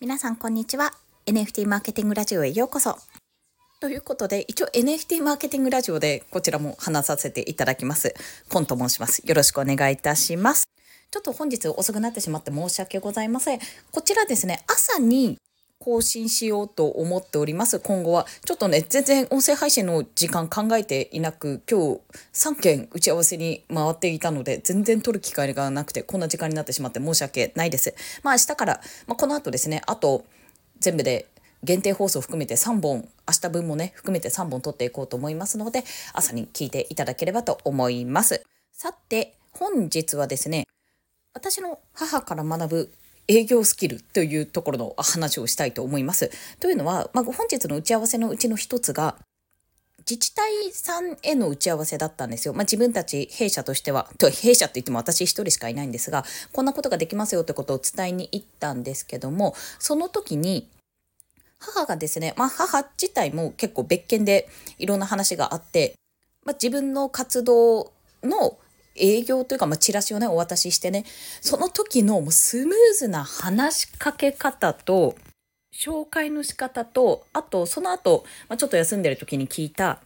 皆さんこんにちは。NFT マーケティングラジオへようこそ。ということで一応 NFT マーケティングラジオでこちらも話させていただきます。コンと申します。よろしくお願いいたします。ちょっと本日遅くなってしまって申し訳ございません。こちらですね朝に更新しようと思っております。今後は。ちょっとね、全然音声配信の時間考えていなく、今日3件打ち合わせに回っていたので、全然撮る機会がなくて、こんな時間になってしまって申し訳ないです。まあ明日から、まあ、この後ですね、あと全部で限定放送含めて3本、明日分もね、含めて3本撮っていこうと思いますので、朝に聞いていただければと思います。さて、本日はですね、私の母から学ぶ営業スキルというところの話をしたいと思います。というのは、まあ、本日の打ち合わせのうちの一つが、自治体さんへの打ち合わせだったんですよ。まあ、自分たち弊社としては、と弊社って言っても私一人しかいないんですが、こんなことができますよってことを伝えに行ったんですけども、その時に、母がですね、まあ、母自体も結構別件でいろんな話があって、まあ、自分の活動の営業というか、まあ、チラシをね、お渡ししてね、その時のもうスムーズな話しかけ方と、紹介の仕方と、あと、その後、まあ、ちょっと休んでる時に聞いた、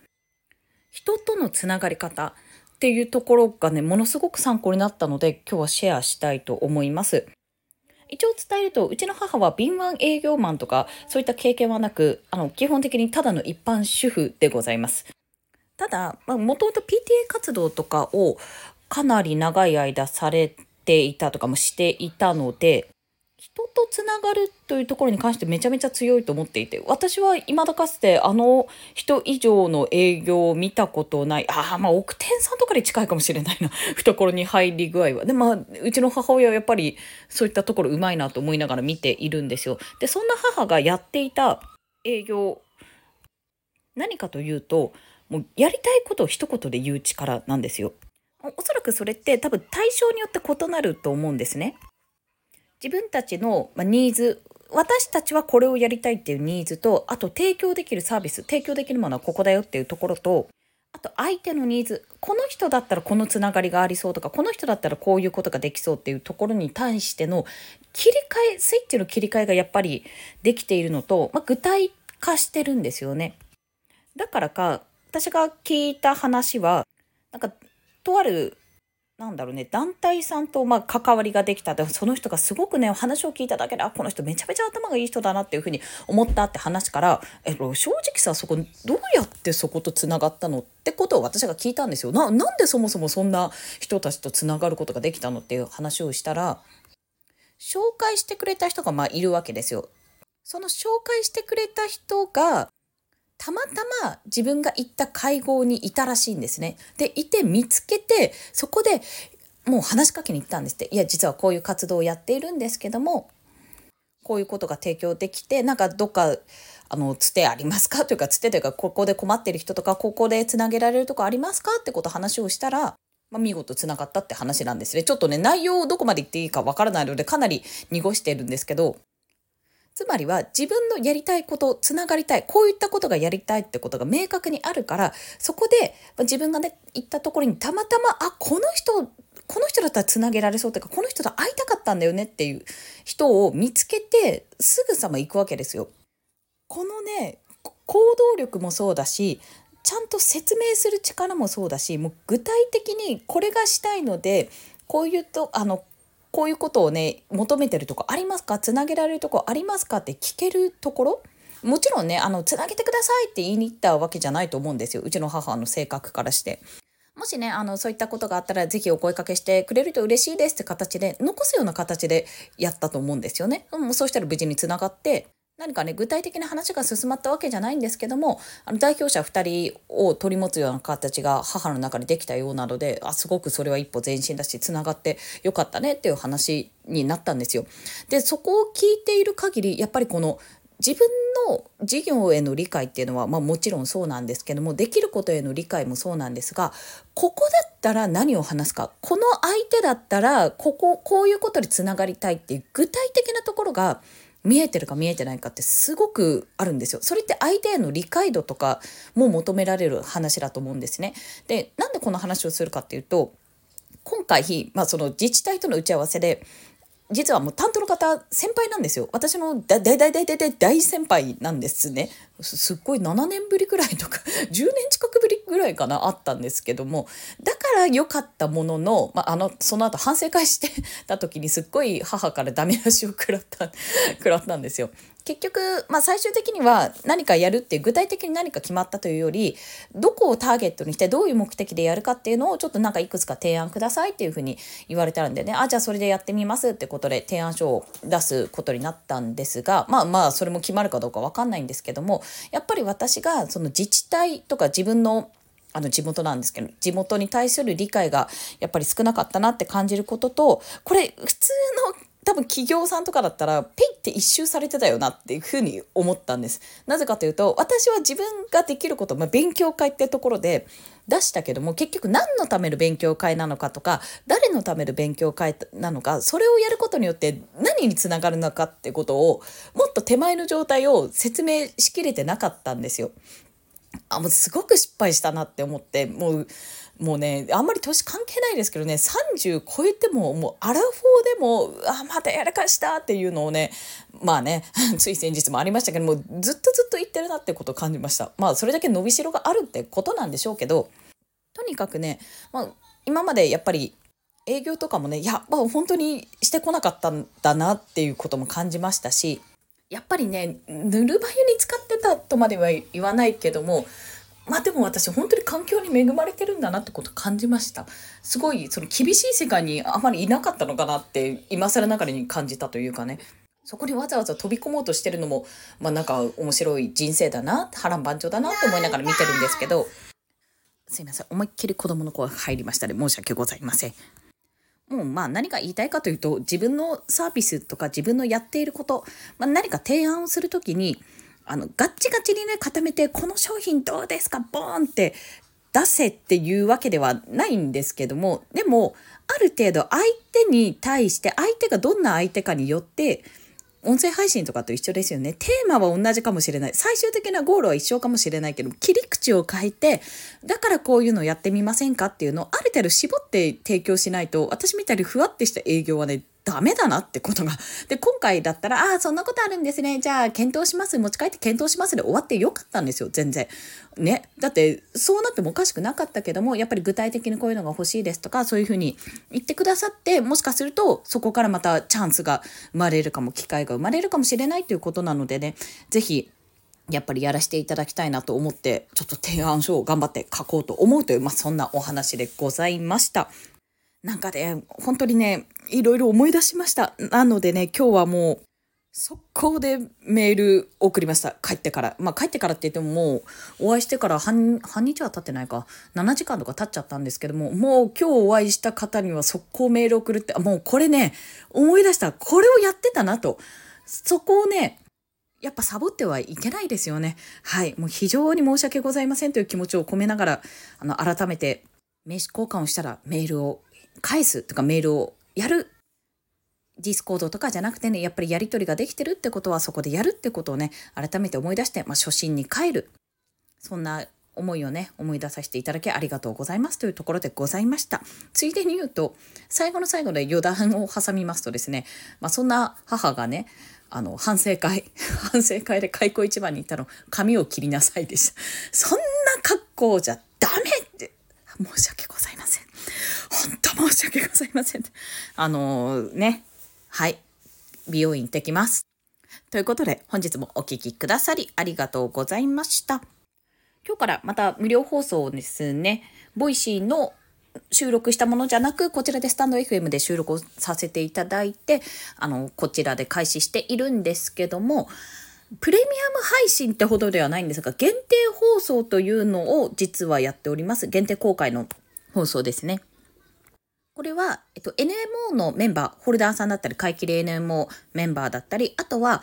人とのつながり方っていうところがね、ものすごく参考になったので、今日はシェアしたいと思います。一応伝えると、うちの母は敏腕営業マンとか、そういった経験はなく、あの、基本的にただの一般主婦でございます。ただ、まあもともと PTA 活動とかをかなり長い間されていたとかもしていたので、人とつながるというところに関してめちゃめちゃ強いと思っていて、私は未だかつてあの人以上の営業を見たことない。ああ、まあ奥店さんとかに近いかもしれないな。懐に入り具合は。で、まあ、うちの母親はやっぱりそういったところうまいなと思いながら見ているんですよ。で、そんな母がやっていた営業、何かというと、もうやりたいことを一言で言う力なんですよ。おそらくそれって多分対象によって異なると思うんですね。自分たちのニーズ私たちはこれをやりたいっていうニーズとあと提供できるサービス提供できるものはここだよっていうところとあと相手のニーズこの人だったらこのつながりがありそうとかこの人だったらこういうことができそうっていうところに対しての切り替えスイッチの切り替えがやっぱりできているのと、まあ、具体化してるんですよね。だからか私が聞いた話はなんかとあるなんだろうね、団体さんとま関わりができたでもその人がすごくねお話を聞いただけであこの人めちゃめちゃ頭がいい人だなっていうふうに思ったって話からえっ正直さそこどうやってそことつながったのってことを私が聞いたんですよな。なんでそもそもそんな人たちとつながることができたのっていう話をしたら紹介してくれた人がまあいるわけですよ。その紹介してくれた人がたまたま自分が行った会合にいたらしいんですね。で、いて見つけて、そこでもう話しかけに行ったんですって。いや、実はこういう活動をやっているんですけども、こういうことが提供できて、なんかどっか、あの、つてありますか？というか、つてというか、ここで困ってる人とか、ここでつなげられるとこありますか？ってこと話をしたら、まあ、見事つながったって話なんですね。ちょっとね、内容をどこまで言っていいかわからないので、かなり濁してるんですけど、つまりは自分のやりたいこと、つながりたい、こういったことがやりたいってことが明確にあるから、そこで自分がね、行ったところにたまたま、あ、この人、この人だったらつなげられそうというか、この人と会いたかったんだよねっていう人を見つけて、すぐさま行くわけですよ。このね、行動力もそうだし、ちゃんと説明する力もそうだし、もう具体的にこれがしたいので、こういうと、あの、こういうことをね求めてるとこありますか？つなげられるとこありますかって聞けるところ？もちろんねあのつなげてくださいって言いに行ったわけじゃないと思うんですようちの母の性格からして。もしね、あの、そういったことがあったら、ぜひお声かけしてくれると嬉しいですって形で、残すような形でやったと思うんですよね。うんそうしたら無事につながって、何かね具体的な話が進まったわけじゃないんですけどもあの代表者2人を取り持つような形が母の中でできたようなのであすごくそれは一歩前進だしつながってよかったねっていう話になったんですよ。でそこを聞いている限りやっぱりこの自分の事業への理解っていうのは、まあ、もちろんそうなんですけどもできることへの理解もそうなんですがここだったら何を話すかこの相手だったらこここういうことにつながりたいっていう具体的なところが見えてるか見えてないかってすごくあるんですよ。それって相手への理解度とかも求められる話だと思うんですね。で、なんでこの話をするかっていうと、今回、まあ、その自治体との打ち合わせで、実はもう担当の方、先輩なんですよ。私の大大大大大大先輩なんですね。すっごい7年ぶりぐらいとか、10年近くぶりぐらいかな、あったんですけども、だから良かったものの、まあ、あの、その後反省会してた時にすっごい母からダメ出しを食らった、食らったんですよ。結局、まあ、最終的には何かやるって具体的に何か決まったというよりどこをターゲットにしてどういう目的でやるかっていうのをちょっとなんかいくつか提案くださいっていうふうに言われたんでねあじゃあそれでやってみますってことで提案書を出すことになったんですがまあまあそれも決まるかどうか分かんないんですけどもやっぱり私がその自治体とか自分のあの地元なんですけど地元に対する理解がやっぱり少なかったなって感じることとこれ普通の多分企業さんとかだったらペイって一周されてたよなっていうふうに思ったんです。なぜかというと私は自分ができること、まあ、勉強会ってところで出したけども結局何のための勉強会なのかとか誰のための勉強会なのかそれをやることによって何につながるのかってことをもっと手前の状態を説明しきれてなかったんですよ。あもうすごく失敗したなって思ってもうもうねあんまり年関係ないですけどね30超えてももうアラフォーでもあまたやらかしたっていうのをねまあね つい先日もありましたけどもずっとずっと言ってるなってことを感じました。まあそれだけ伸びしろがあるってことなんでしょうけどとにかくね、まあ、今までやっぱり営業とかもねいや、まあ、本当にしてこなかったんだなっていうことも感じましたしやっぱりねぬるま湯に使ってたとまでは言わないけどもまあでも私本当に環境に恵まれてるんだなってこと感じました。すごいその厳しい世界にあまりいなかったのかなって今更ながらに感じたというかね。そこにわざわざ飛び込もうとしてるのもまあなんか面白い人生だな波乱万丈だなって思いながら見てるんですけど。すいません思いっきり子供の声入りましたね申し訳ございません。もうまあ何か言いたいかというと自分のサービスとか自分のやっていること、まあ、何か提案をする時にあのガッチガチにね固めてこの商品どうですかボーンって出せっていうわけではないんですけどもでもある程度相手に対して相手がどんな相手かによって音声配信とかと一緒ですよね。テーマは同じかもしれない。最終的なゴールは一緒かもしれないけど、切り口を変えて、だからこういうのやってみませんかっていうのをある程度絞って提供しないと、私みたいにふわってした営業はね、ダメだなってことが。で、今回だったら、ああ、そんなことあるんですね。じゃあ、検討します。持ち帰って検討しますで終わってよかったんですよ、全然。ね。だって、そうなってもおかしくなかったけども、やっぱり具体的にこういうのが欲しいですとか、そういうふうに言ってくださって、もしかすると、そこからまたチャンスが生まれるかも、機会が生まれるかもしれないということなのでね、ぜひ、やっぱりやらせていただきたいなと思って、ちょっと提案書を頑張って書こうと思うという、まあ、そんなお話でございました。なんかね、本当にね、いろいろ思い出しました。なのでね、今日はもう、速攻でメール送りました。帰ってから。まあ帰ってからって言ってももお会いしてから半日は経ってないか。7時間とか経っちゃったんですけども、もう今日お会いした方には速攻メール送るって、もうこれね、思い出した。これをやってたなと。そこをね、やっぱサボってはいけないですよね。はい。もう非常に申し訳ございませんという気持ちを込めながら、あの、改めて名刺交換をしたらメールを返すとかメールをやる。 Discord とかじゃなくてねやっぱりやり取りができてるってことはそこでやるってことをね改めて思い出して、まあ、初心に帰る。そんな思いをね思い出させていただきありがとうございます。というところでございました。ついでに言うと最後の最後で余談を挟みますとですね、まあ、そんな母がねあの反省会 反省会で開口一番に言ったの髪を切りなさいでした。そんな格好じゃダメって申し訳ございません。本当申し訳ございません。あのー、ね、はい、美容院行ってきます。ということで、本日もお聴きくださりありがとうございました。今日からまた無料放送ですね、 Voicy の収録したものじゃなく、こちらでスタンド FM で収録をさせていただいて、あの、こちらで開始しているんですけども、プレミアム配信ってほどではないんですが、限定放送というのを実はやっております。限定公開の放送ですね。これは、えっと、NMO のメンバー、ホルダーさんだったり、買い切り NMO メンバーだったり、あとは、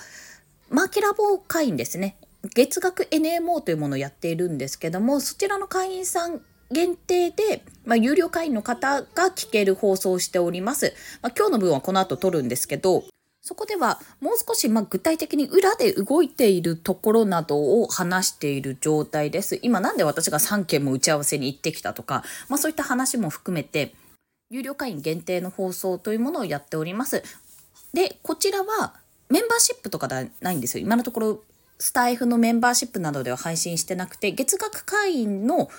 マーケラボ会員ですね。月額 NMO というものをやっているんですけども、そちらの会員さん限定で、まあ、有料会員の方が聞ける放送をしております。まあ、今日の分はこの後撮るんですけど、そこではもう少しま具体的に裏で動いているところなどを話している状態です。今なんで私が3件も打ち合わせに行ってきたとか、まあ、そういった話も含めて有料会員限定の放送というものをやっております。で、こちらはメンバーシップとかではないんですよ。今のところ、スタイフのメンバーシップなどでは配信してなくて、月額会員の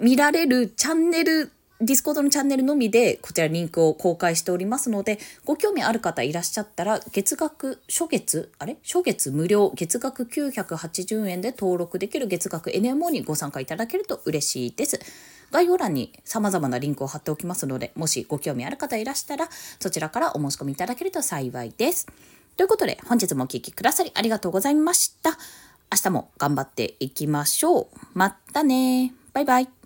見られるチャンネルディスコードのチャンネルのみでこちらリンクを公開しておりますので、ご興味ある方いらっしゃったら、月額、初月、あれ？初月無料、月額980円で登録できる月額 NMO にご参加いただけると嬉しいです。概要欄に様々なリンクを貼っておきますので、もしご興味ある方いらしたら、そちらからお申し込みいただけると幸いです。ということで、本日もお聴きくださりありがとうございました。明日も頑張っていきましょう。またねバイバイ。